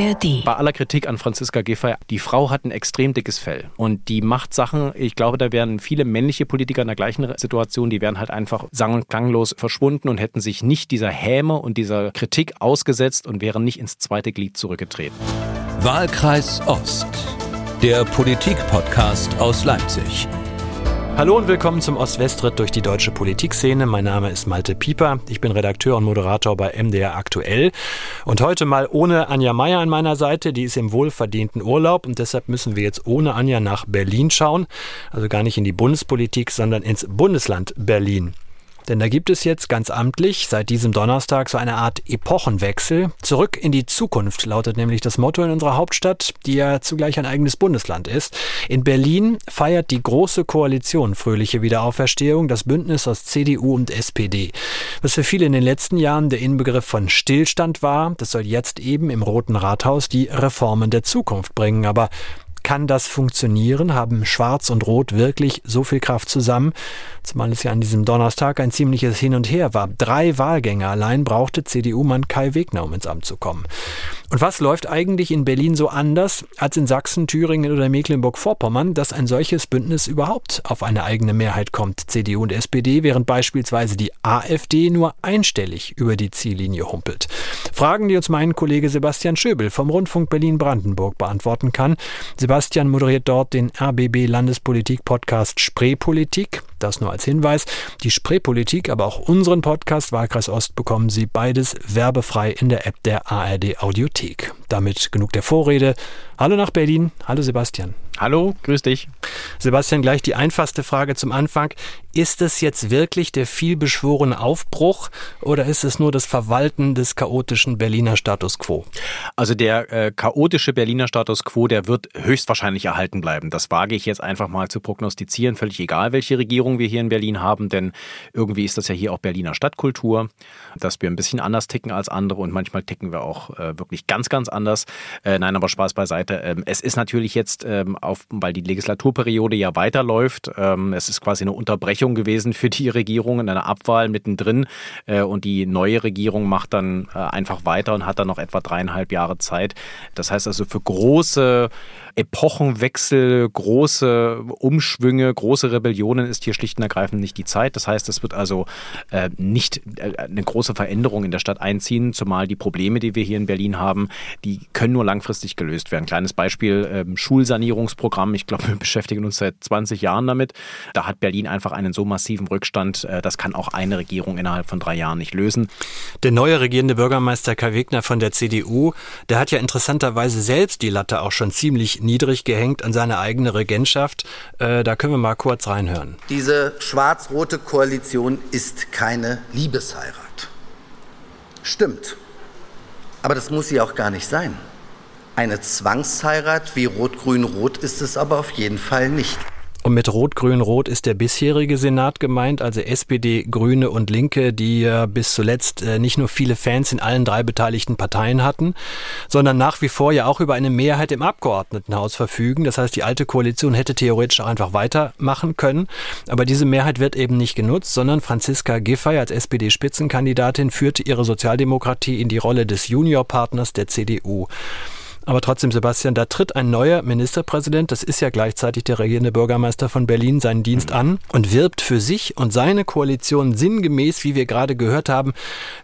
ARD. Bei aller Kritik an Franziska Giffey, die Frau hat ein extrem dickes Fell und die macht Sachen, ich glaube, da wären viele männliche Politiker in der gleichen Situation, die wären halt einfach sang- und klanglos verschwunden und hätten sich nicht dieser Häme und dieser Kritik ausgesetzt und wären nicht ins zweite Glied zurückgetreten. Wahlkreis Ost, der Politik-Podcast aus Leipzig. Hallo und willkommen zum Ost-West-Ritt durch die deutsche Politikszene. Mein Name ist Malte Pieper. Ich bin Redakteur und Moderator bei MDR Aktuell. Und heute mal ohne Anja Meier an meiner Seite. Die ist im wohlverdienten Urlaub und deshalb müssen wir jetzt ohne Anja nach Berlin schauen. Also gar nicht in die Bundespolitik, sondern ins Bundesland Berlin. Denn da gibt es jetzt ganz amtlich seit diesem Donnerstag so eine Art Epochenwechsel. Zurück in die Zukunft lautet nämlich das Motto in unserer Hauptstadt, die ja zugleich ein eigenes Bundesland ist. In Berlin feiert die Große Koalition fröhliche Wiederauferstehung, das Bündnis aus CDU und SPD. Was für viele in den letzten Jahren der Inbegriff von Stillstand war, das soll jetzt eben im Roten Rathaus die Reformen der Zukunft bringen. Aber kann das funktionieren? Haben Schwarz und Rot wirklich so viel Kraft zusammen? Zumal es ja an diesem Donnerstag ein ziemliches Hin und Her war. Drei Wahlgänge allein brauchte CDU-Mann Kai Wegner, um ins Amt zu kommen. Und was läuft eigentlich in Berlin so anders als in Sachsen, Thüringen oder Mecklenburg-Vorpommern, dass ein solches Bündnis überhaupt auf eine eigene Mehrheit kommt? CDU und SPD, während beispielsweise die AfD nur einstellig über die Ziellinie humpelt. Fragen, die uns mein Kollege Sebastian Schöbel vom Rundfunk Berlin-Brandenburg beantworten kann. Sebastian moderiert dort den RBB Landespolitik-Podcast Spreepolitik. Das nur als Hinweis. Die Spreepolitik, aber auch unseren Podcast Wahlkreis Ost bekommen Sie beides werbefrei in der App der ARD Audiothek. Damit genug der Vorrede. Hallo nach Berlin. Hallo Sebastian. Hallo, grüß dich. Sebastian, gleich die einfachste Frage zum Anfang. Ist es jetzt wirklich der vielbeschworene Aufbruch oder ist es nur das Verwalten des chaotischen Berliner Status quo? Also der äh, chaotische Berliner Status quo, der wird höchstwahrscheinlich erhalten bleiben. Das wage ich jetzt einfach mal zu prognostizieren, völlig egal, welche Regierung wir hier in Berlin haben, denn irgendwie ist das ja hier auch Berliner Stadtkultur, dass wir ein bisschen anders ticken als andere und manchmal ticken wir auch äh, wirklich ganz, ganz anders. Äh, nein, aber Spaß beiseite. Ähm, es ist natürlich jetzt ähm, auf, weil die Legislaturperiode ja weiterläuft. Ähm, es ist quasi eine Unterbrechung gewesen für die Regierung in einer Abwahl mittendrin äh, und die neue Regierung macht dann äh, einfach weiter und hat dann noch etwa dreieinhalb Jahre Zeit. Das heißt also für große Epochenwechsel, große Umschwünge, große Rebellionen ist hier schlicht und ergreifend nicht die Zeit. Das heißt, es wird also äh, nicht äh, eine große Veränderung in der Stadt einziehen, zumal die Probleme, die wir hier in Berlin haben, die können nur langfristig gelöst werden. Kleines Beispiel, äh, Schulsanierungsprogramm. Ich glaube, wir beschäftigen uns seit 20 Jahren damit. Da hat Berlin einfach einen so massiven Rückstand, äh, das kann auch eine Regierung innerhalb von drei Jahren nicht lösen. Der neue regierende Bürgermeister Kai Wegner von der CDU, der hat ja interessanterweise selbst die Latte auch schon ziemlich niedrig gehängt an seine eigene Regentschaft. Äh, da können wir mal kurz reinhören. Diese schwarz-rote Koalition ist keine Liebesheirat. Stimmt. Aber das muss sie auch gar nicht sein. Eine Zwangsheirat wie Rot-Grün-Rot ist es aber auf jeden Fall nicht. Und mit Rot-Grün-Rot ist der bisherige Senat gemeint, also SPD, Grüne und Linke, die ja bis zuletzt äh, nicht nur viele Fans in allen drei beteiligten Parteien hatten, sondern nach wie vor ja auch über eine Mehrheit im Abgeordnetenhaus verfügen. Das heißt, die alte Koalition hätte theoretisch auch einfach weitermachen können. Aber diese Mehrheit wird eben nicht genutzt, sondern Franziska Giffey als SPD-Spitzenkandidatin führte ihre Sozialdemokratie in die Rolle des Juniorpartners der CDU. Aber trotzdem, Sebastian, da tritt ein neuer Ministerpräsident, das ist ja gleichzeitig der regierende Bürgermeister von Berlin, seinen Dienst an und wirbt für sich und seine Koalition sinngemäß, wie wir gerade gehört haben,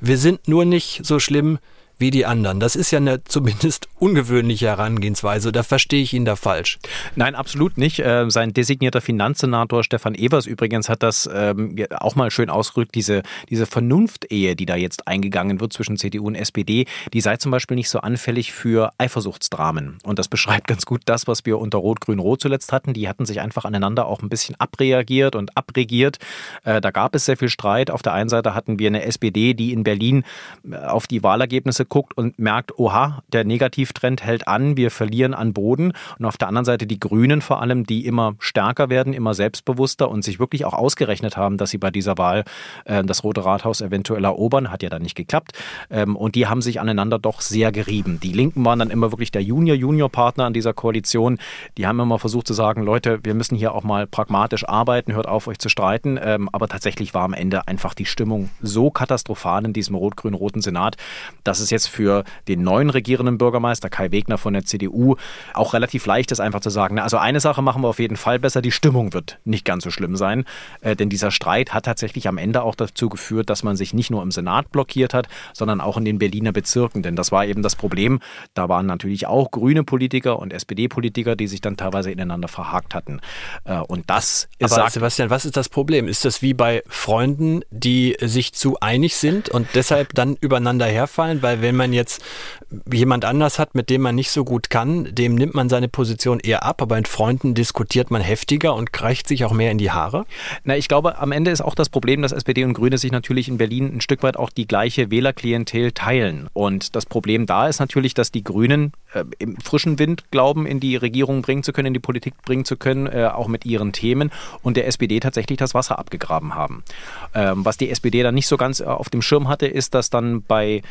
wir sind nur nicht so schlimm, wie die anderen. Das ist ja eine zumindest ungewöhnliche Herangehensweise. Da verstehe ich ihn da falsch. Nein, absolut nicht. Äh, sein designierter Finanzsenator Stefan Evers übrigens hat das ähm, auch mal schön ausgerückt. Diese, diese Vernunftehe, die da jetzt eingegangen wird zwischen CDU und SPD, die sei zum Beispiel nicht so anfällig für Eifersuchtsdramen. Und das beschreibt ganz gut das, was wir unter Rot-Grün-Rot zuletzt hatten. Die hatten sich einfach aneinander auch ein bisschen abreagiert und abregiert. Äh, da gab es sehr viel Streit. Auf der einen Seite hatten wir eine SPD, die in Berlin äh, auf die Wahlergebnisse guckt und merkt, oha, der Negativtrend hält an, wir verlieren an Boden. Und auf der anderen Seite die Grünen vor allem, die immer stärker werden, immer selbstbewusster und sich wirklich auch ausgerechnet haben, dass sie bei dieser Wahl äh, das Rote Rathaus eventuell erobern. Hat ja dann nicht geklappt. Ähm, und die haben sich aneinander doch sehr gerieben. Die Linken waren dann immer wirklich der Junior-Junior-Partner an dieser Koalition. Die haben immer versucht zu sagen, Leute, wir müssen hier auch mal pragmatisch arbeiten, hört auf, euch zu streiten. Ähm, aber tatsächlich war am Ende einfach die Stimmung so katastrophal in diesem rot-grün-roten Senat, dass es jetzt jetzt für den neuen regierenden Bürgermeister Kai Wegner von der CDU auch relativ leicht ist, einfach zu sagen, na, also eine Sache machen wir auf jeden Fall besser, die Stimmung wird nicht ganz so schlimm sein. Äh, denn dieser Streit hat tatsächlich am Ende auch dazu geführt, dass man sich nicht nur im Senat blockiert hat, sondern auch in den Berliner Bezirken. Denn das war eben das Problem. Da waren natürlich auch grüne Politiker und SPD-Politiker, die sich dann teilweise ineinander verhakt hatten. Äh, und das ist. Aber Sebastian, was ist das Problem? Ist das wie bei Freunden, die sich zu einig sind und deshalb dann übereinander herfallen? Weil wenn man jetzt jemand anders hat, mit dem man nicht so gut kann, dem nimmt man seine Position eher ab, aber mit Freunden diskutiert man heftiger und greift sich auch mehr in die Haare? Na, ich glaube, am Ende ist auch das Problem, dass SPD und Grüne sich natürlich in Berlin ein Stück weit auch die gleiche Wählerklientel teilen. Und das Problem da ist natürlich, dass die Grünen äh, im frischen Wind glauben, in die Regierung bringen zu können, in die Politik bringen zu können, äh, auch mit ihren Themen und der SPD tatsächlich das Wasser abgegraben haben. Ähm, was die SPD dann nicht so ganz äh, auf dem Schirm hatte, ist, dass dann bei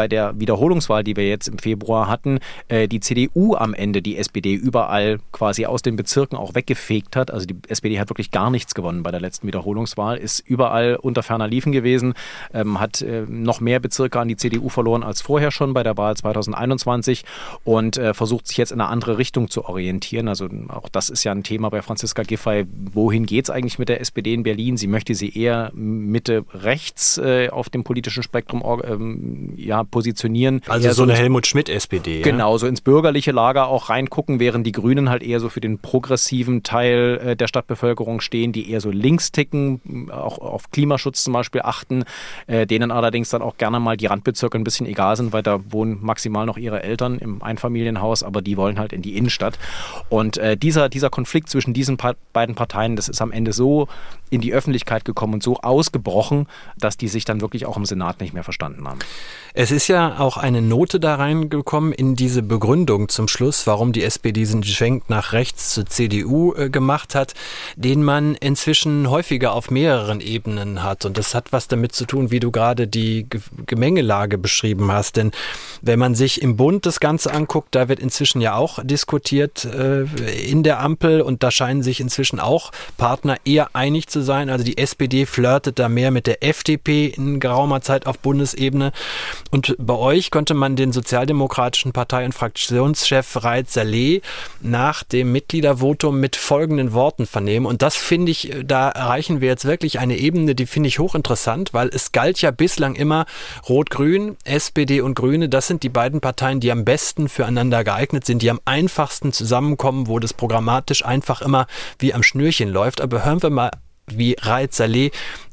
bei der Wiederholungswahl, die wir jetzt im Februar hatten, äh, die CDU am Ende die SPD überall quasi aus den Bezirken auch weggefegt hat. Also die SPD hat wirklich gar nichts gewonnen bei der letzten Wiederholungswahl, ist überall unter ferner Liefen gewesen, ähm, hat äh, noch mehr Bezirke an die CDU verloren als vorher schon bei der Wahl 2021 und äh, versucht sich jetzt in eine andere Richtung zu orientieren. Also auch das ist ja ein Thema bei Franziska Giffey. Wohin geht es eigentlich mit der SPD in Berlin? Sie möchte sie eher Mitte rechts äh, auf dem politischen Spektrum ähm, ja, positionieren. Also so, so eine Helmut Schmidt-SPD. Genau, so ins bürgerliche Lager auch reingucken, während die Grünen halt eher so für den progressiven Teil äh, der Stadtbevölkerung stehen, die eher so links ticken, auch auf Klimaschutz zum Beispiel achten, äh, denen allerdings dann auch gerne mal die Randbezirke ein bisschen egal sind, weil da wohnen maximal noch ihre Eltern im Einfamilienhaus, aber die wollen halt in die Innenstadt. Und äh, dieser, dieser Konflikt zwischen diesen beiden Parteien, das ist am Ende so in die Öffentlichkeit gekommen und so ausgebrochen, dass die sich dann wirklich auch im Senat nicht mehr verstanden haben. Es ist ja auch eine Note da reingekommen in diese Begründung zum Schluss, warum die SPD diesen Schwenk nach rechts zur CDU äh, gemacht hat, den man inzwischen häufiger auf mehreren Ebenen hat. Und das hat was damit zu tun, wie du gerade die Gemengelage beschrieben hast. Denn wenn man sich im Bund das Ganze anguckt, da wird inzwischen ja auch diskutiert äh, in der Ampel und da scheinen sich inzwischen auch Partner eher einig zu sein. Also die SPD flirtet da mehr mit der FDP in geraumer Zeit auf Bundesebene. Und bei euch konnte man den sozialdemokratischen Partei- und Fraktionschef Raid Saleh nach dem Mitgliedervotum mit folgenden Worten vernehmen. Und das finde ich, da erreichen wir jetzt wirklich eine Ebene, die finde ich hochinteressant, weil es galt ja bislang immer Rot-Grün, SPD und Grüne. Das sind die beiden Parteien, die am besten füreinander geeignet sind, die am einfachsten zusammenkommen, wo das programmatisch einfach immer wie am Schnürchen läuft. Aber hören wir mal wie Raed Saleh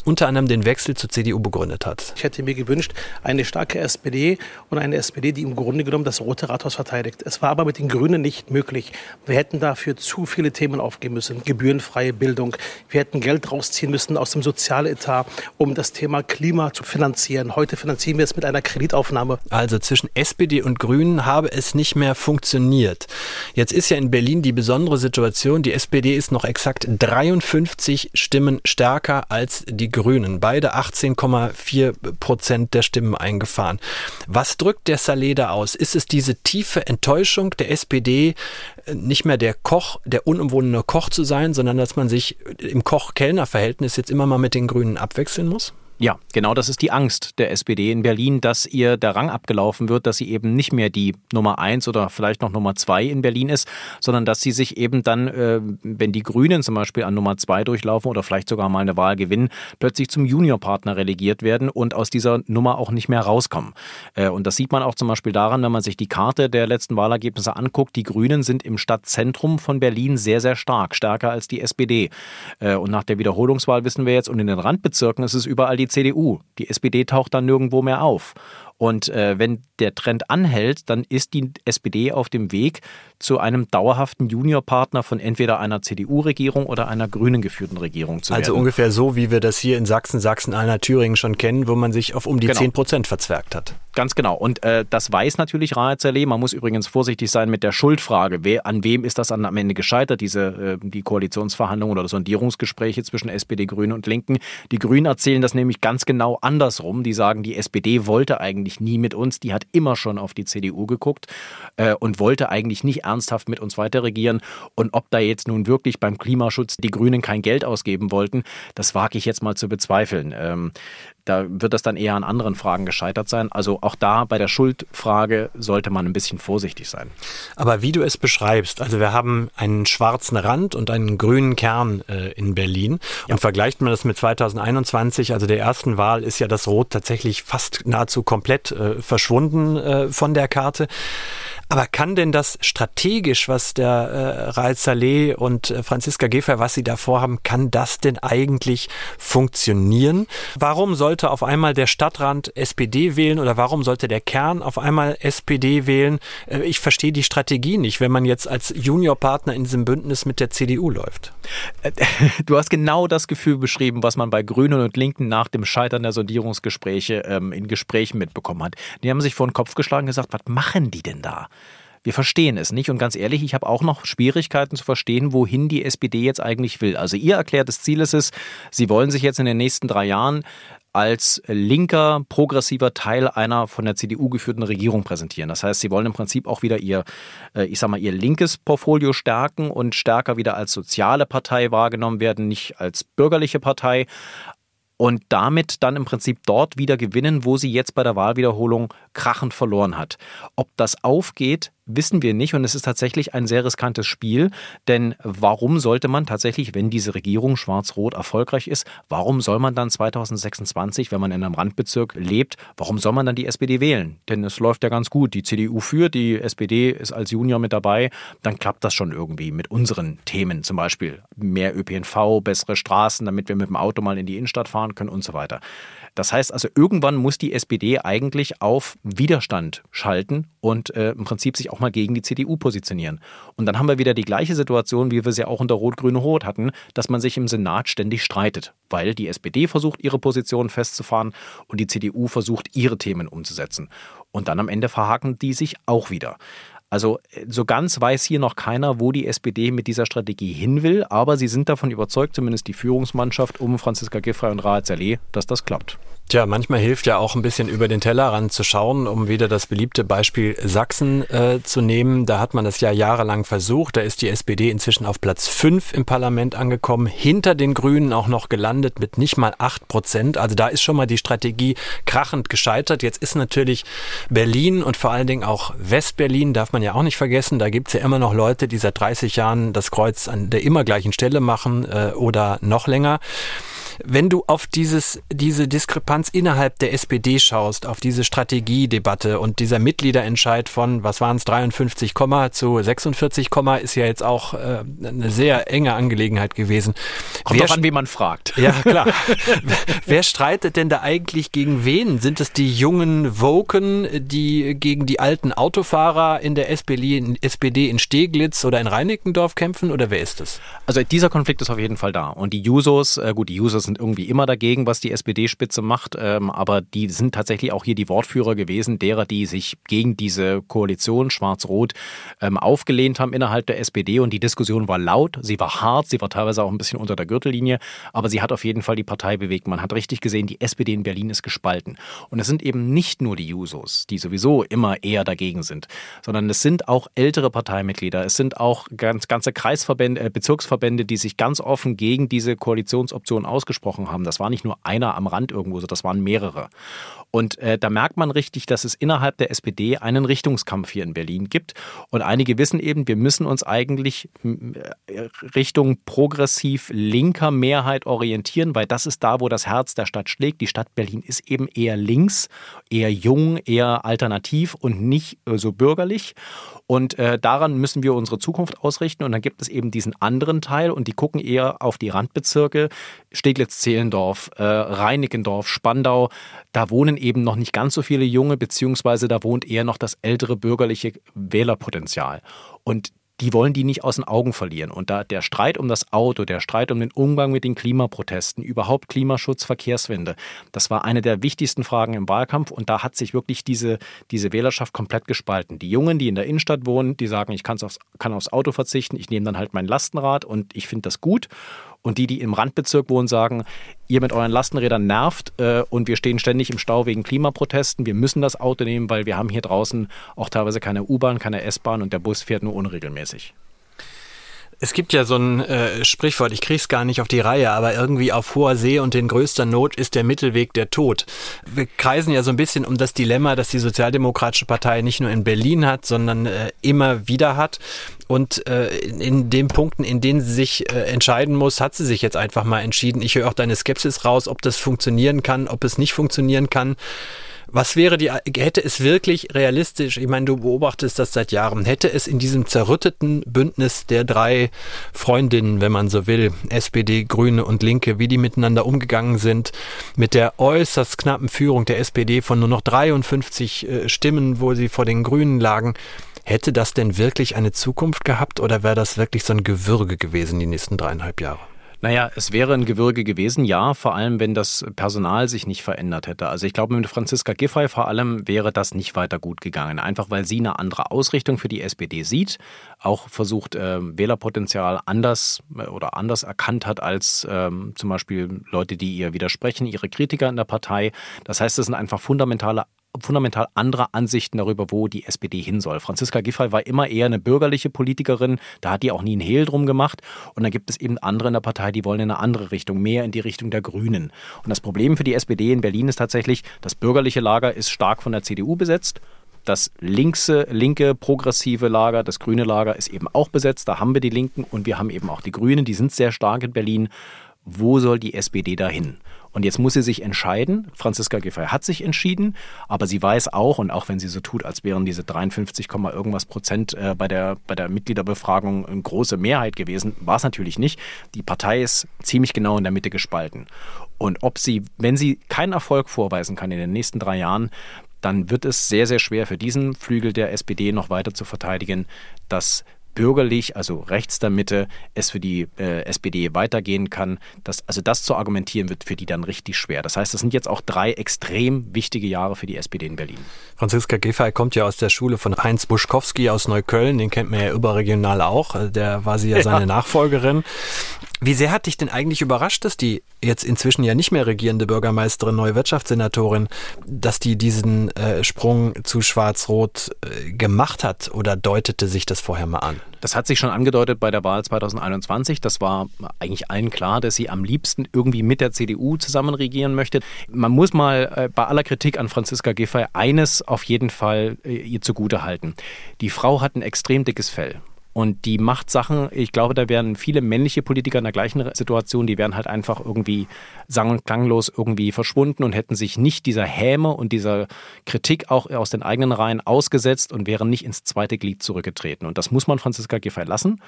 unter anderem den Wechsel zur CDU begründet hat. Ich hätte mir gewünscht, eine starke SPD und eine SPD, die im Grunde genommen das Rote Rathaus verteidigt. Es war aber mit den Grünen nicht möglich. Wir hätten dafür zu viele Themen aufgeben müssen. Gebührenfreie Bildung. Wir hätten Geld rausziehen müssen aus dem Sozialetat, um das Thema Klima zu finanzieren. Heute finanzieren wir es mit einer Kreditaufnahme. Also zwischen SPD und Grünen habe es nicht mehr funktioniert. Jetzt ist ja in Berlin die besondere Situation, die SPD ist noch exakt 53 Stimmen stärker als die Grünen. Beide 18,4 Prozent der Stimmen eingefahren. Was drückt der Saleda aus? Ist es diese tiefe Enttäuschung der SPD, äh, nicht mehr der Koch, der unumwundene Koch zu sein, sondern dass man sich im Koch-Kellner-Verhältnis jetzt immer mal mit den Grünen abwechseln muss? Ja, genau das ist die Angst der SPD in Berlin, dass ihr der Rang abgelaufen wird, dass sie eben nicht mehr die Nummer eins oder vielleicht noch Nummer zwei in Berlin ist, sondern dass sie sich eben dann, äh, wenn die Grünen zum Beispiel an Nummer zwei durchlaufen oder vielleicht sogar mal eine Wahl gewinnen, plötzlich zum Juniorpartner relegiert werden und aus dieser Nummer auch nicht mehr rauskommen. Äh, und das sieht man auch zum Beispiel daran, wenn man sich die Karte der letzten Wahlergebnisse anguckt. Die Grünen sind im Stadtzentrum von Berlin sehr, sehr stark, stärker als die SPD. Äh, und nach der Wiederholungswahl wissen wir jetzt, und in den Randbezirken ist es überall die CDU. Die SPD taucht dann nirgendwo mehr auf. Und äh, wenn der Trend anhält, dann ist die SPD auf dem Weg zu einem dauerhaften Juniorpartner von entweder einer CDU-Regierung oder einer grünen geführten Regierung zu also werden. Also ungefähr so, wie wir das hier in Sachsen, Sachsen-Anhalt, Thüringen schon kennen, wo man sich auf um die genau. 10 Prozent verzwergt hat. Ganz genau. Und äh, das weiß natürlich Raed Saleh. Man muss übrigens vorsichtig sein mit der Schuldfrage. Wer, an wem ist das am Ende gescheitert, diese, äh, die Koalitionsverhandlungen oder Sondierungsgespräche zwischen SPD, Grünen und Linken? Die Grünen erzählen das nämlich ganz genau andersrum. Die sagen, die SPD wollte eigentlich nie mit uns. Die hat immer schon auf die CDU geguckt äh, und wollte eigentlich nicht ernsthaft mit uns weiter regieren. Und ob da jetzt nun wirklich beim Klimaschutz die Grünen kein Geld ausgeben wollten, das wage ich jetzt mal zu bezweifeln. Ähm, Da wird das dann eher an anderen Fragen gescheitert sein. Also auch da bei der Schuldfrage sollte man ein bisschen vorsichtig sein. Aber wie du es beschreibst, also wir haben einen schwarzen Rand und einen grünen Kern äh, in Berlin ja. und vergleicht man das mit 2021, also der ersten Wahl, ist ja das Rot tatsächlich fast nahezu komplett äh, verschwunden äh, von der Karte. Aber kann denn das strategisch, was der äh, Raed Saleh und äh, Franziska Giffey, was sie da vorhaben, kann das denn eigentlich funktionieren? Warum sollte auf einmal der Stadtrand SPD wählen oder warum sollte der Kern auf einmal SPD wählen? Äh, ich verstehe die Strategie nicht, wenn man jetzt als Juniorpartner in diesem Bündnis mit der CDU läuft. Äh, du hast genau das Gefühl beschrieben, was man bei Grünen und Linken nach dem Scheitern der Sondierungsgespräche ähm, in Gesprächen mitbekommen hat. Die haben sich vor den Kopf geschlagen und gesagt, was machen die denn da? Wir verstehen es nicht. Und ganz ehrlich, ich habe auch noch Schwierigkeiten zu verstehen, wohin die SPD jetzt eigentlich will. Also ihr erklärtes Ziel ist es, sie wollen sich jetzt in den nächsten drei Jahren als linker, progressiver Teil einer von der CDU geführten Regierung präsentieren. Das heißt, sie wollen im Prinzip auch wieder ihr, äh, ich sag mal, ihr linkes Portfolio stärken und stärker wieder als soziale Partei wahrgenommen werden, nicht als bürgerliche Partei und damit dann im Prinzip dort wieder gewinnen, wo sie jetzt bei der Wahlwiederholung krachend verloren hat. Ob das aufgeht, wissen wir nicht. Und es ist tatsächlich ein sehr riskantes Spiel, denn warum sollte man tatsächlich, wenn diese Regierung schwarz-rot erfolgreich ist, warum soll man dann 2026, wenn man in einem Randbezirk lebt, warum soll man dann die SPD wählen? Denn es läuft ja ganz gut, die CDU führt, die SPD ist als Junior mit dabei, dann klappt das schon irgendwie mit unseren Themen, zum Beispiel mehr ÖPNV, bessere Straßen, damit wir mit dem Auto mal in die Innenstadt fahren können und so weiter. Das heißt also, irgendwann muss die SPD eigentlich auf Widerstand schalten und äh, im Prinzip sich auch mal gegen die CDU positionieren. Und dann haben wir wieder die gleiche Situation, wie wir sie auch unter Rot-Grün-Rot hatten, dass man sich im Senat ständig streitet, weil die SPD versucht, ihre Position festzufahren und die CDU versucht, ihre Themen umzusetzen. Und dann am Ende verhaken die sich auch wieder. Also äh, so ganz weiß hier noch keiner, wo die SPD mit dieser Strategie hin will, aber sie sind davon überzeugt, zumindest die Führungsmannschaft um Franziska Giffey und Raad Saleh, dass das klappt. Tja, manchmal hilft ja auch ein bisschen über den Tellerrand zu schauen, um wieder das beliebte Beispiel Sachsen äh, zu nehmen. Da hat man das ja jahrelang versucht. Da ist die SPD inzwischen auf Platz fünf im Parlament angekommen, hinter den Grünen auch noch gelandet mit nicht mal acht Prozent. Also da ist schon mal die Strategie krachend gescheitert. Jetzt ist natürlich Berlin und vor allen Dingen auch Westberlin, darf man ja auch nicht vergessen. Da gibt's ja immer noch Leute, die seit 30 Jahren das Kreuz an der immer gleichen Stelle machen äh, oder noch länger. Wenn du auf dieses, diese Diskrepanz innerhalb der SPD schaust, auf diese Strategiedebatte und dieser Mitgliederentscheid von, was waren es, 53, zu 46, ist ja jetzt auch äh, eine sehr enge Angelegenheit gewesen. Kommt Wer, an, wie man fragt. Ja, klar. Wer streitet denn da eigentlich gegen wen? Sind es die jungen Woken, die gegen die alten Autofahrer in der SPD in, SPD in Steglitz oder in Reinickendorf kämpfen oder wer ist es? Also dieser Konflikt ist auf jeden Fall da. Und die Jusos, äh, gut, die Jusos sind irgendwie immer dagegen, was die SPD-Spitze macht, ähm, aber die sind tatsächlich auch hier die Wortführer gewesen, derer, die sich gegen diese Koalition Schwarz-Rot ähm, aufgelehnt haben innerhalb der SPD und die Diskussion war laut, sie war hart, sie war teilweise auch ein bisschen unter der Gürtellinie, aber sie hat auf jeden Fall die Partei bewegt. Man hat richtig gesehen, die SPD in Berlin ist gespalten. Und es sind eben nicht nur die Jusos, die sowieso immer eher dagegen sind, sondern es sind auch ältere Parteimitglieder, es sind auch ganz, ganze Kreisverbände, äh, Bezirksverbände, die sich ganz offen gegen diese Koalitionsoption ausgesprochen gesprochen haben. Das war nicht nur einer am Rand irgendwo, das waren mehrere. Und äh, da merkt man richtig, dass es innerhalb der SPD einen Richtungskampf hier in Berlin gibt. Und einige wissen eben, wir müssen uns eigentlich äh, Richtung progressiv linker Mehrheit orientieren, weil das ist da, wo das Herz der Stadt schlägt. Die Stadt Berlin ist eben eher links, eher jung, eher alternativ und nicht äh, so bürgerlich. Und äh, daran müssen wir unsere Zukunft ausrichten. Und dann gibt es eben diesen anderen Teil und die gucken eher auf die Randbezirke. Steglitz-Zehlendorf, äh, Reinickendorf, Spandau. Da wohnen eben noch nicht ganz so viele Junge, beziehungsweise da wohnt eher noch das ältere bürgerliche Wählerpotenzial. Und die wollen die nicht aus den Augen verlieren. Und da der Streit um das Auto, der Streit um den Umgang mit den Klimaprotesten, überhaupt Klimaschutz, Verkehrswende, das war eine der wichtigsten Fragen im Wahlkampf. Und da hat sich wirklich diese, diese Wählerschaft komplett gespalten. Die Jungen, die in der Innenstadt wohnen, die sagen, ich aufs, kann aufs Auto verzichten, ich nehme dann halt mein Lastenrad und ich finde das gut. Und die, die im Randbezirk wohnen, sagen, ihr mit euren Lastenrädern nervt äh, und wir stehen ständig im Stau wegen Klimaprotesten. Wir müssen das Auto nehmen, weil wir haben hier draußen auch teilweise keine U-Bahn, keine S-Bahn und der Bus fährt nur unregelmäßig. Es gibt ja so ein äh, Sprichwort, ich krieg's gar nicht auf die Reihe, aber irgendwie auf hoher See und in größter Not ist der Mittelweg der Tod. Wir kreisen ja so ein bisschen um das Dilemma, das die Sozialdemokratische Partei nicht nur in Berlin hat, sondern äh, immer wieder hat. Und äh, in den Punkten, in denen sie sich äh, entscheiden muss, hat sie sich jetzt einfach mal entschieden. Ich höre auch deine Skepsis raus, ob das funktionieren kann, ob es nicht funktionieren kann. Was wäre die, hätte es wirklich realistisch, ich meine, du beobachtest das seit Jahren, hätte es in diesem zerrütteten Bündnis der drei Freundinnen, wenn man so will, SPD, Grüne und Linke, wie die miteinander umgegangen sind, mit der äußerst knappen Führung der SPD von nur noch 53 äh, Stimmen, wo sie vor den Grünen lagen, hätte das denn wirklich eine Zukunft gehabt oder wäre das wirklich so ein Gewürge gewesen die nächsten dreieinhalb Jahre? Naja, es wäre ein Gewürge gewesen, ja, vor allem wenn das Personal sich nicht verändert hätte. Also ich glaube, mit Franziska Giffey vor allem wäre das nicht weiter gut gegangen. Einfach weil sie eine andere Ausrichtung für die SPD sieht, auch versucht, äh, Wählerpotenzial anders äh, oder anders erkannt hat als ähm, zum Beispiel Leute, die ihr widersprechen, ihre Kritiker in der Partei. Das heißt, es sind einfach fundamentale fundamental andere Ansichten darüber, wo die SPD hin soll. Franziska Giffey war immer eher eine bürgerliche Politikerin, da hat die auch nie einen Hehl drum gemacht. Und dann gibt es eben andere in der Partei, die wollen in eine andere Richtung, mehr in die Richtung der Grünen. Und das Problem für die SPD in Berlin ist tatsächlich, das bürgerliche Lager ist stark von der CDU besetzt. Das linkse, linke, progressive Lager, das grüne Lager ist eben auch besetzt. Da haben wir die Linken und wir haben eben auch die Grünen. Die sind sehr stark in Berlin. Wo soll die SPD dahin? Und jetzt muss sie sich entscheiden. Franziska Giffey hat sich entschieden, aber sie weiß auch, und auch wenn sie so tut, als wären diese 53, irgendwas Prozent äh, bei der, bei der Mitgliederbefragung eine große Mehrheit gewesen, war es natürlich nicht. Die Partei ist ziemlich genau in der Mitte gespalten. Und ob sie, wenn sie keinen Erfolg vorweisen kann in den nächsten drei Jahren, dann wird es sehr, sehr schwer für diesen Flügel der SPD noch weiter zu verteidigen, dass bürgerlich, also rechts der Mitte, es für die äh, SPD weitergehen kann. Das, also das zu argumentieren wird für die dann richtig schwer. Das heißt, das sind jetzt auch drei extrem wichtige Jahre für die SPD in Berlin. Franziska Giffey kommt ja aus der Schule von Heinz Buschkowski aus Neukölln, den kennt man ja überregional auch. Der war sie ja seine ja. Nachfolgerin. Wie sehr hat dich denn eigentlich überrascht, dass die jetzt inzwischen ja nicht mehr regierende Bürgermeisterin, neue Wirtschaftssenatorin, dass die diesen äh, Sprung zu Schwarz-Rot äh, gemacht hat oder deutete sich das vorher mal an? Das hat sich schon angedeutet bei der Wahl 2021. Das war eigentlich allen klar, dass sie am liebsten irgendwie mit der CDU zusammen regieren möchte. Man muss mal äh, bei aller Kritik an Franziska Giffey eines auf jeden Fall äh, ihr zugute halten. Die Frau hat ein extrem dickes Fell. Und die macht Sachen, ich glaube, da wären viele männliche Politiker in der gleichen Situation, die wären halt einfach irgendwie sang- und klanglos irgendwie verschwunden und hätten sich nicht dieser Häme und dieser Kritik auch aus den eigenen Reihen ausgesetzt und wären nicht ins zweite Glied zurückgetreten. Und das muss man Franziska Giffey lassen.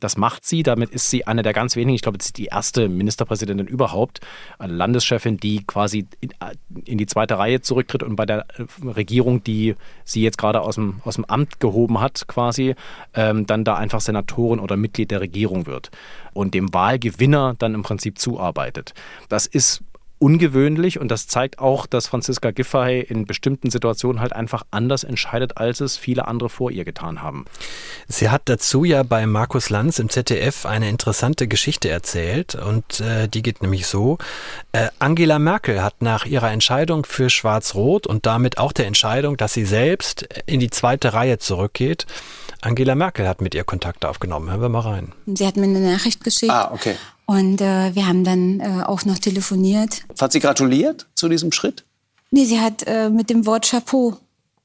Das macht sie. Damit ist sie eine der ganz wenigen, ich glaube, sie ist die erste Ministerpräsidentin überhaupt, eine Landeschefin, die quasi in, in die zweite Reihe zurücktritt und bei der Regierung, die sie jetzt gerade aus dem, aus dem Amt gehoben hat, quasi, ähm, dann da einfach Senatorin oder Mitglied der Regierung wird und dem Wahlgewinner dann im Prinzip zuarbeitet. Das ist ungewöhnlich und das zeigt auch, dass Franziska Giffey in bestimmten Situationen halt einfach anders entscheidet, als es viele andere vor ihr getan haben. Sie hat dazu ja bei Markus Lanz im ZDF eine interessante Geschichte erzählt und äh, die geht nämlich so. Äh, Angela Merkel hat nach ihrer Entscheidung für Schwarz-Rot und damit auch der Entscheidung, dass sie selbst in die zweite Reihe zurückgeht, Angela Merkel hat mit ihr Kontakt aufgenommen. Hören wir mal rein. Sie hat mir eine Nachricht geschickt. Ah, okay. Und äh, wir haben dann äh, auch noch telefoniert. Hat sie gratuliert zu diesem Schritt? Nee, sie hat äh, mit dem Wort Chapeau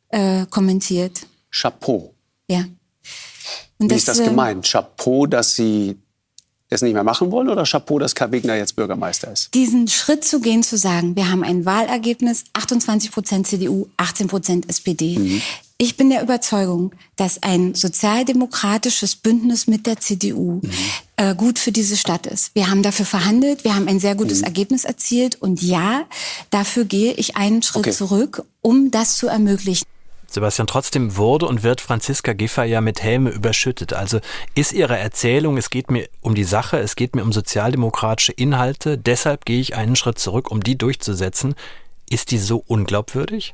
äh, kommentiert. Chapeau? Ja. Und Wie das, ist das gemeint? Chapeau, dass Sie es nicht mehr machen wollen oder Chapeau, dass Kai Wegner jetzt Bürgermeister ist? Diesen Schritt zu gehen, zu sagen, wir haben ein Wahlergebnis, 28 Prozent CDU, 18 Prozent SPD. Mhm. Ich bin der Überzeugung, dass ein sozialdemokratisches Bündnis mit der CDU mhm. äh, gut für diese Stadt ist. Wir haben dafür verhandelt, wir haben ein sehr gutes mhm. Ergebnis erzielt und ja, dafür gehe ich einen Schritt okay. zurück, um das zu ermöglichen. Sebastian, trotzdem wurde und wird Franziska Giffey ja mit Helme überschüttet. Also ist ihre Erzählung, es geht mir um die Sache, es geht mir um sozialdemokratische Inhalte, deshalb gehe ich einen Schritt zurück, um die durchzusetzen. Ist die so unglaubwürdig?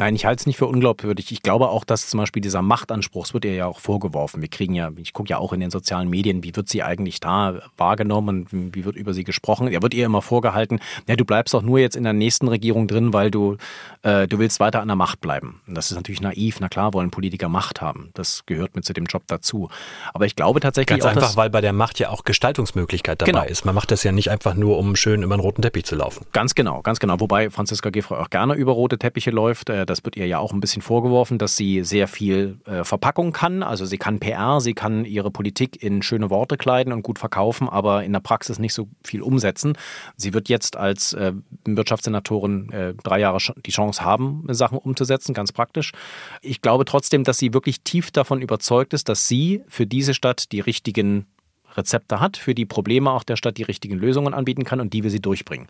Nein, ich halte es nicht für unglaubwürdig. Ich glaube auch, dass zum Beispiel dieser Machtanspruch, es wird ihr ja auch vorgeworfen. Wir kriegen ja, ich gucke ja auch in den sozialen Medien, wie wird sie eigentlich da wahrgenommen und wie wird über sie gesprochen. Er wird ihr immer vorgehalten, ja, du bleibst doch nur jetzt in der nächsten Regierung drin, weil du, äh, du willst weiter an der Macht bleiben. Und das ist natürlich naiv. Na klar wollen Politiker Macht haben. Das gehört mit zu dem Job dazu. Aber ich glaube tatsächlich Ganz auch, einfach, weil bei der Macht ja auch Gestaltungsmöglichkeit dabei genau. ist. Man macht das ja nicht einfach nur, um schön über einen roten Teppich zu laufen. Ganz genau, ganz genau. Wobei Franziska Giffey auch gerne über rote Teppiche läuft. Äh, das wird ihr ja auch ein bisschen vorgeworfen, dass sie sehr viel äh, Verpackung kann. Also sie kann PR, sie kann ihre Politik in schöne Worte kleiden und gut verkaufen, aber in der Praxis nicht so viel umsetzen. Sie wird jetzt als äh, Wirtschaftssenatorin äh, drei Jahre die Chance haben, Sachen umzusetzen, ganz praktisch. Ich glaube trotzdem, dass sie wirklich tief davon überzeugt ist, dass sie für diese Stadt die richtigen Rezepte hat, für die Probleme auch der Stadt die richtigen Lösungen anbieten kann und die wir sie durchbringen.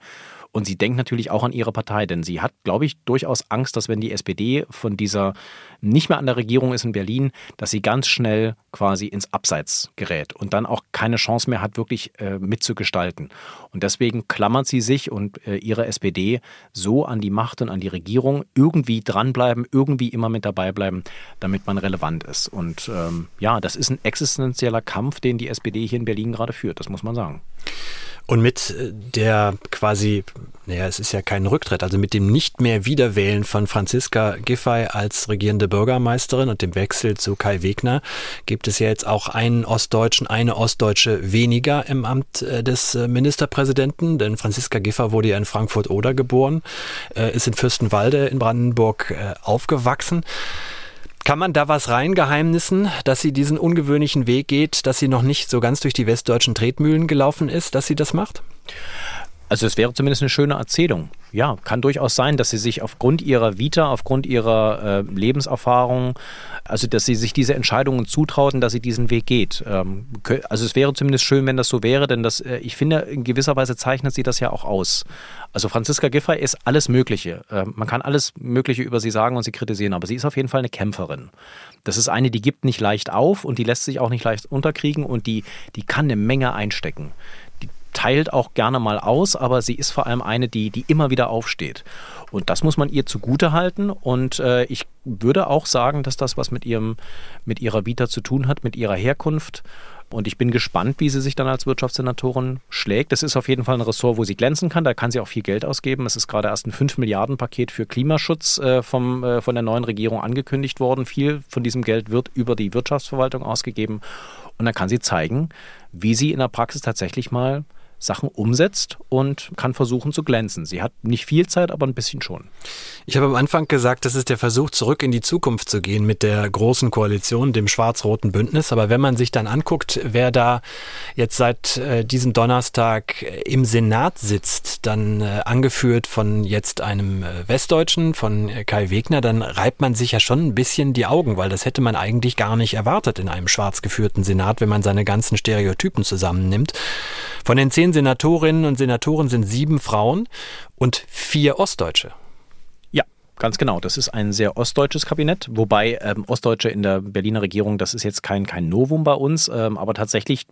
Und sie denkt natürlich auch an ihre Partei, denn sie hat, glaube ich, durchaus Angst, dass wenn die SPD von dieser nicht mehr an der Regierung ist in Berlin, dass sie ganz schnell quasi ins Abseits gerät und dann auch keine Chance mehr hat, wirklich äh, mitzugestalten. Und deswegen klammert sie sich und äh, ihre SPD so an die Macht und an die Regierung, irgendwie dranbleiben, irgendwie immer mit dabei bleiben, damit man relevant ist. Und ähm, ja, das ist ein existenzieller Kampf, den die SPD hier in Berlin gerade führt, das muss man sagen. Und mit äh, der quasi, naja, es ist ja kein Rücktritt, also mit dem nicht mehr Wiederwählen von Franziska Giffey als regierende Bürgermeisterin und dem Wechsel zu Kai Wegner gibt es ja jetzt auch einen Ostdeutschen, eine Ostdeutsche weniger im Amt äh, des äh, Ministerpräsidenten, denn Franziska Giffey wurde ja in Frankfurt-Oder geboren, ist in Fürstenwalde in Brandenburg aufgewachsen. Kann man da was reingeheimnissen, dass sie diesen ungewöhnlichen Weg geht, dass sie noch nicht so ganz durch die westdeutschen Tretmühlen gelaufen ist, dass sie das macht? Also es wäre zumindest eine schöne Erzählung. Ja, kann durchaus sein, dass sie sich aufgrund ihrer Vita, aufgrund ihrer äh, Lebenserfahrung, also dass sie sich diese Entscheidungen zutrauten, dass sie diesen Weg geht. Ähm, also es wäre zumindest schön, wenn das so wäre, denn das, äh, ich finde, in gewisser Weise zeichnet sie das ja auch aus. Also Franziska Giffey ist alles Mögliche. Äh, man kann alles Mögliche über sie sagen und sie kritisieren, aber sie ist auf jeden Fall eine Kämpferin. Das ist eine, die gibt nicht leicht auf und die lässt sich auch nicht leicht unterkriegen und die, die kann eine Menge einstecken teilt auch gerne mal aus, aber sie ist vor allem eine, die, die immer wieder aufsteht. Und das muss man ihr zugute halten. Und äh, ich würde auch sagen, dass das was mit ihrem, mit ihrer Vita zu tun hat, mit ihrer Herkunft. Und ich bin gespannt, wie sie sich dann als Wirtschaftssenatorin schlägt. Das ist auf jeden Fall ein Ressort, wo sie glänzen kann. Da kann sie auch viel Geld ausgeben. Es ist gerade erst ein 5 Milliarden Paket für Klimaschutz äh, vom, äh, von der neuen Regierung angekündigt worden. Viel von diesem Geld wird über die Wirtschaftsverwaltung ausgegeben. Und dann kann sie zeigen, wie sie in der Praxis tatsächlich mal Sachen umsetzt und kann versuchen zu glänzen. Sie hat nicht viel Zeit, aber ein bisschen schon. Ich habe am Anfang gesagt, das ist der Versuch, zurück in die Zukunft zu gehen mit der großen Koalition, dem schwarz-roten Bündnis. Aber wenn man sich dann anguckt, wer da jetzt seit äh, diesem Donnerstag im Senat sitzt, dann äh, angeführt von jetzt einem äh, Westdeutschen, von äh, Kai Wegner, dann reibt man sich ja schon ein bisschen die Augen, weil das hätte man eigentlich gar nicht erwartet in einem schwarz geführten Senat, wenn man seine ganzen Stereotypen zusammennimmt. Von den zehn Senatorinnen und Senatoren sind sieben Frauen und vier Ostdeutsche. Ganz genau. Das ist ein sehr ostdeutsches Kabinett, wobei ähm, Ostdeutsche in der Berliner Regierung, das ist jetzt kein, kein Novum bei uns, ähm, aber tatsächlich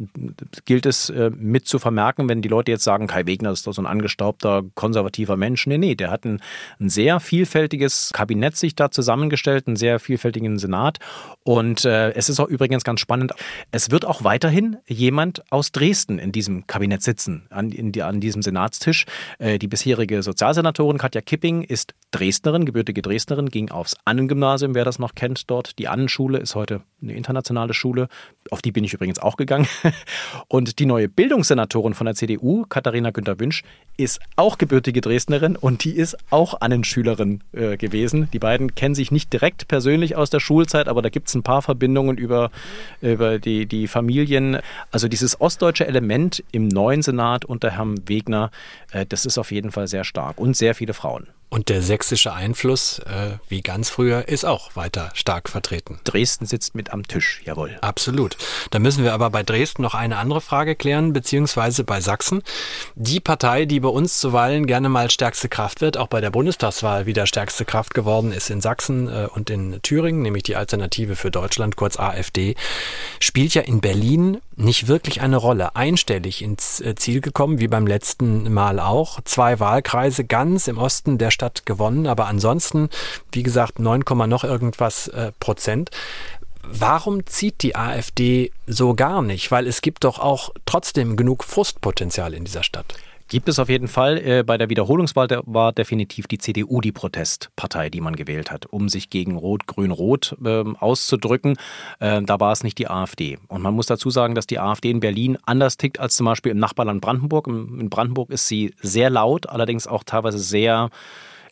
gilt es äh, mit zu vermerken, wenn die Leute jetzt sagen, Kai Wegner ist doch so ein angestaubter, konservativer Mensch. Nee, nee, der hat ein, ein sehr vielfältiges Kabinett sich da zusammengestellt, einen sehr vielfältigen Senat. Und äh, es ist auch übrigens ganz spannend, es wird auch weiterhin jemand aus Dresden in diesem Kabinett sitzen, an, in an diesem Senatstisch. Äh, die bisherige Sozialsenatorin Katja Kipping ist Dresdnerin, gebürtige Dresdnerin, ging aufs Annengymnasium, wer das noch kennt dort. Die Annenschule ist heute eine internationale Schule, auf die bin ich übrigens auch gegangen. Und die neue Bildungssenatorin von der CDU, Katharina Günther-Wünsch, ist auch gebürtige Dresdnerin und die ist auch Annenschülerin äh, gewesen. Die beiden kennen sich nicht direkt persönlich aus der Schulzeit, aber da gibt es ein paar Verbindungen über, über die, die Familien. Also dieses ostdeutsche Element im neuen Senat unter Herrn Wegner, äh, das ist auf jeden Fall sehr stark und sehr viele Frauen. Und der sächsische Einfluss, äh, wie ganz früher, ist auch weiter stark vertreten. Dresden sitzt mit mit am Tisch, jawohl. Absolut. Da müssen wir aber bei Dresden noch eine andere Frage klären, beziehungsweise bei Sachsen. Die Partei, die bei uns zuweilen gerne mal stärkste Kraft wird, auch bei der Bundestagswahl wieder stärkste Kraft geworden ist in Sachsen äh, und in Thüringen, nämlich die Alternative für Deutschland, kurz AfD, spielt ja in Berlin nicht wirklich eine Rolle. Einstellig ins äh, Ziel gekommen, wie beim letzten Mal auch. Zwei Wahlkreise ganz im Osten der Stadt gewonnen, aber ansonsten, wie gesagt, 9, noch irgendwas äh, Prozent. Warum zieht die AfD so gar nicht? Weil es gibt doch auch trotzdem genug Frustpotenzial in dieser Stadt. Gibt es auf jeden Fall. Äh, bei der Wiederholungswahl war definitiv die CDU die Protestpartei, die man gewählt hat, um sich gegen Rot-Grün-Rot äh, auszudrücken. Äh, da war es nicht die AfD. Und man muss dazu sagen, dass die AfD in Berlin anders tickt als zum Beispiel im Nachbarland Brandenburg. In Brandenburg ist sie sehr laut, allerdings auch teilweise sehr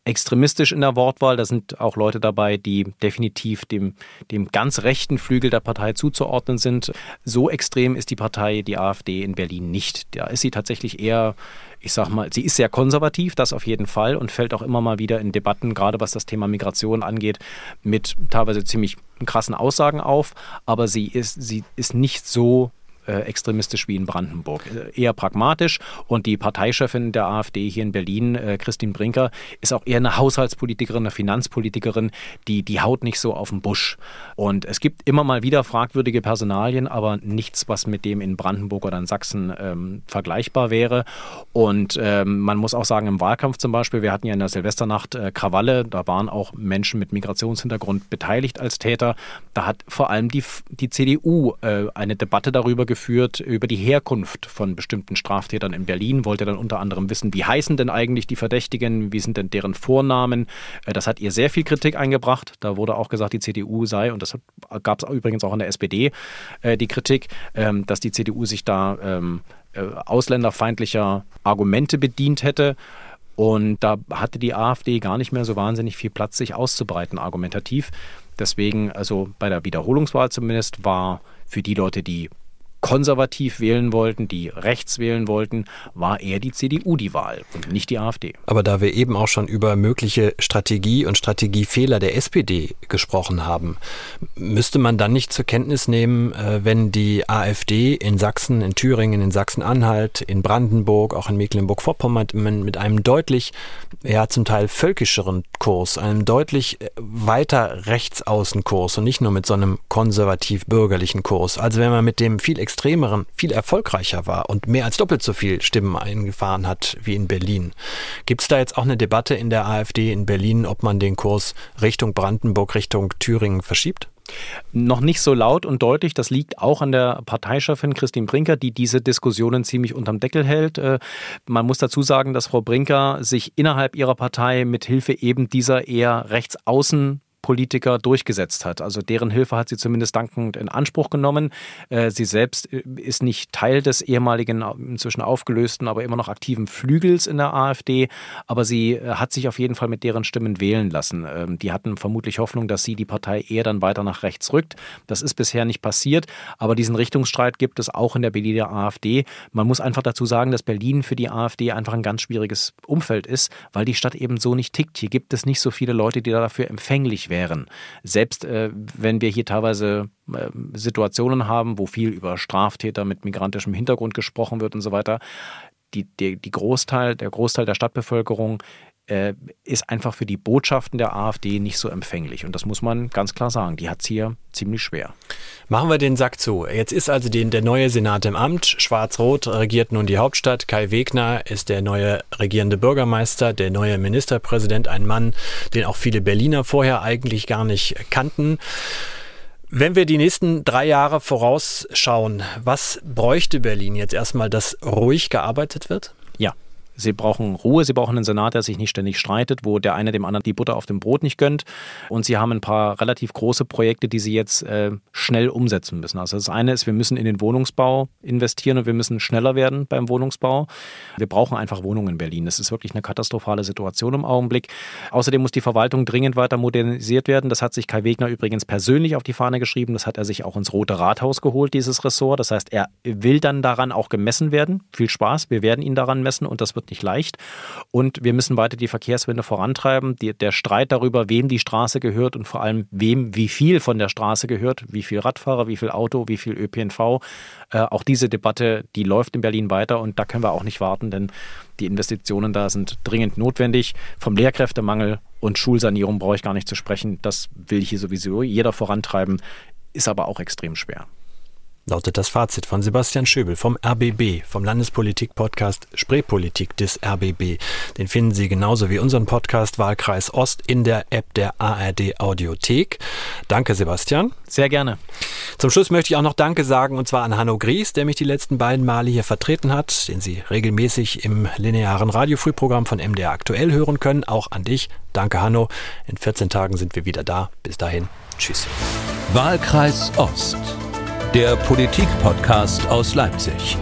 extremistisch in der Wortwahl. Da sind auch Leute dabei, die definitiv dem, dem ganz rechten Flügel der Partei zuzuordnen sind. So extrem ist die Partei, die AfD in Berlin nicht. Da ist sie tatsächlich eher, ich sag mal, sie ist sehr konservativ, das auf jeden Fall und fällt auch immer mal wieder in Debatten, gerade was das Thema Migration angeht, mit teilweise ziemlich krassen Aussagen auf. Aber sie ist, sie ist nicht so äh, extremistisch wie in Brandenburg. Äh, eher pragmatisch und die Parteichefin der AfD hier in Berlin, äh, Christine Brinker, ist auch eher eine Haushaltspolitikerin, eine Finanzpolitikerin, die, die haut nicht so auf den Busch. Und es gibt immer mal wieder fragwürdige Personalien, aber nichts, was mit dem in Brandenburg oder in Sachsen ähm, vergleichbar wäre. Und ähm, man muss auch sagen, im Wahlkampf zum Beispiel, wir hatten ja in der Silvesternacht Krawalle, da waren auch Menschen mit Migrationshintergrund beteiligt als Täter. Da hat vor allem die, die CDU eine Debatte darüber geführt, geführt über die Herkunft von bestimmten Straftätern in Berlin, wollte dann unter anderem wissen, wie heißen denn eigentlich die Verdächtigen, wie sind denn deren Vornamen. Äh, das hat ihr sehr viel Kritik eingebracht. Da wurde auch gesagt, die CDU sei, und das gab es übrigens auch in der SPD, äh, die Kritik, ähm, dass die CDU sich da ähm, äh, ausländerfeindlicher Argumente bedient hätte. Und da hatte die AfD gar nicht mehr so wahnsinnig viel Platz, sich auszubreiten, argumentativ. Deswegen, also bei der Wiederholungswahl zumindest, war für die Leute, die konservativ wählen wollten, die rechts wählen wollten, war eher die CDU die Wahl und nicht die AfD. Aber da wir eben auch schon über mögliche Strategie und Strategiefehler der SPD gesprochen haben, müsste man dann nicht zur Kenntnis nehmen, äh, wenn die AfD in Sachsen, in Thüringen, in Sachsen-Anhalt, in Brandenburg, auch in Mecklenburg-Vorpommern mit einem deutlich, ja zum Teil völkischeren Kurs, einem deutlich äh, weiter rechtsaußen Kurs und nicht nur mit so einem konservativ-bürgerlichen Kurs. Also wenn man mit dem viel extremeren viel erfolgreicher war und mehr als doppelt so viel Stimmen eingefahren hat wie in Berlin. Gibt es da jetzt auch eine Debatte in der AfD in Berlin, ob man den Kurs Richtung Brandenburg, Richtung Thüringen verschiebt? Noch nicht so laut und deutlich. Das liegt auch an der Parteichefin Christine Brinker, die diese Diskussionen ziemlich unterm Deckel hält. Äh, man muss dazu sagen, dass Frau Brinker sich innerhalb ihrer Partei mit Hilfe eben dieser eher rechtsaußen Politiker durchgesetzt hat. Also deren Hilfe hat sie zumindest dankend in Anspruch genommen. Äh, sie selbst äh, ist nicht Teil des ehemaligen, inzwischen aufgelösten, aber immer noch aktiven Flügels in der AfD. Aber sie äh, hat sich auf jeden Fall mit deren Stimmen wählen lassen. Ähm, die hatten vermutlich Hoffnung, dass sie die Partei eher dann weiter nach rechts rückt. Das ist bisher nicht passiert. Aber diesen Richtungsstreit gibt es auch in der Berliner AfD. Man muss einfach dazu sagen, dass Berlin für die AfD einfach ein ganz schwieriges Umfeld ist, weil die Stadt eben so nicht tickt. Hier gibt es nicht so viele Leute, die dafür empfänglich werden wären. Selbst äh, wenn wir hier teilweise äh, Situationen haben, wo viel über Straftäter mit migrantischem Hintergrund gesprochen wird und so weiter, die, die, die Großteil, der Großteil der Stadtbevölkerung äh, ist einfach für die Botschaften der AfD nicht so empfänglich. Und das muss man ganz klar sagen. Die hat es hier ziemlich schwer. Machen wir den Sack zu. Jetzt ist also den, der neue Senat im Amt. Schwarz-Rot regiert nun die Hauptstadt. Kai Wegner ist der neue regierende Bürgermeister, der neue Ministerpräsident, ein Mann, den auch viele Berliner vorher eigentlich gar nicht kannten. Wenn wir die nächsten drei Jahre vorausschauen, was bräuchte Berlin jetzt erstmal, dass ruhig gearbeitet wird? Ja, Sie brauchen Ruhe, sie brauchen einen Senat, der sich nicht ständig streitet, wo der eine dem anderen die Butter auf dem Brot nicht gönnt. Und sie haben ein paar relativ große Projekte, die sie jetzt äh, schnell umsetzen müssen. Also das eine ist, wir müssen in den Wohnungsbau investieren und wir müssen schneller werden beim Wohnungsbau. Wir brauchen einfach Wohnungen in Berlin. Das ist wirklich eine katastrophale Situation im Augenblick. Außerdem muss die Verwaltung dringend weiter modernisiert werden. Das hat sich Kai Wegner übrigens persönlich auf die Fahne geschrieben. Das hat er sich auch ins Rote Rathaus geholt, dieses Ressort. Das heißt, er will dann daran auch gemessen werden. Viel Spaß, wir werden ihn daran messen und das wird wird nicht leicht. Und wir müssen weiter die Verkehrswende vorantreiben. Die, der Streit darüber, wem die Straße gehört und vor allem wem wie viel von der Straße gehört, wie viel Radfahrer, wie viel Auto, wie viel ÖPNV. Äh, auch diese Debatte, die läuft in Berlin weiter und da können wir auch nicht warten, denn die Investitionen da sind dringend notwendig. Vom Lehrkräftemangel und Schulsanierung brauche ich gar nicht zu sprechen. Das will hier sowieso jeder vorantreiben, ist aber auch extrem schwer lautet das Fazit von Sebastian Schöbel vom RBB, vom Landespolitik-Podcast Spreepolitik des RBB. Den finden Sie genauso wie unseren Podcast Wahlkreis Ost in der App der ARD Audiothek. Danke, Sebastian. Sehr gerne. Zum Schluss möchte ich auch noch Danke sagen und zwar an Hanno Gries, der mich die letzten beiden Male hier vertreten hat, den Sie regelmäßig im linearen Radiofrühprogramm von MDR aktuell hören können. Auch an dich. Danke, Hanno. In 14 Tagen sind wir wieder da. Bis dahin. Tschüss. Wahlkreis Ost der Politik-Podcast aus Leipzig.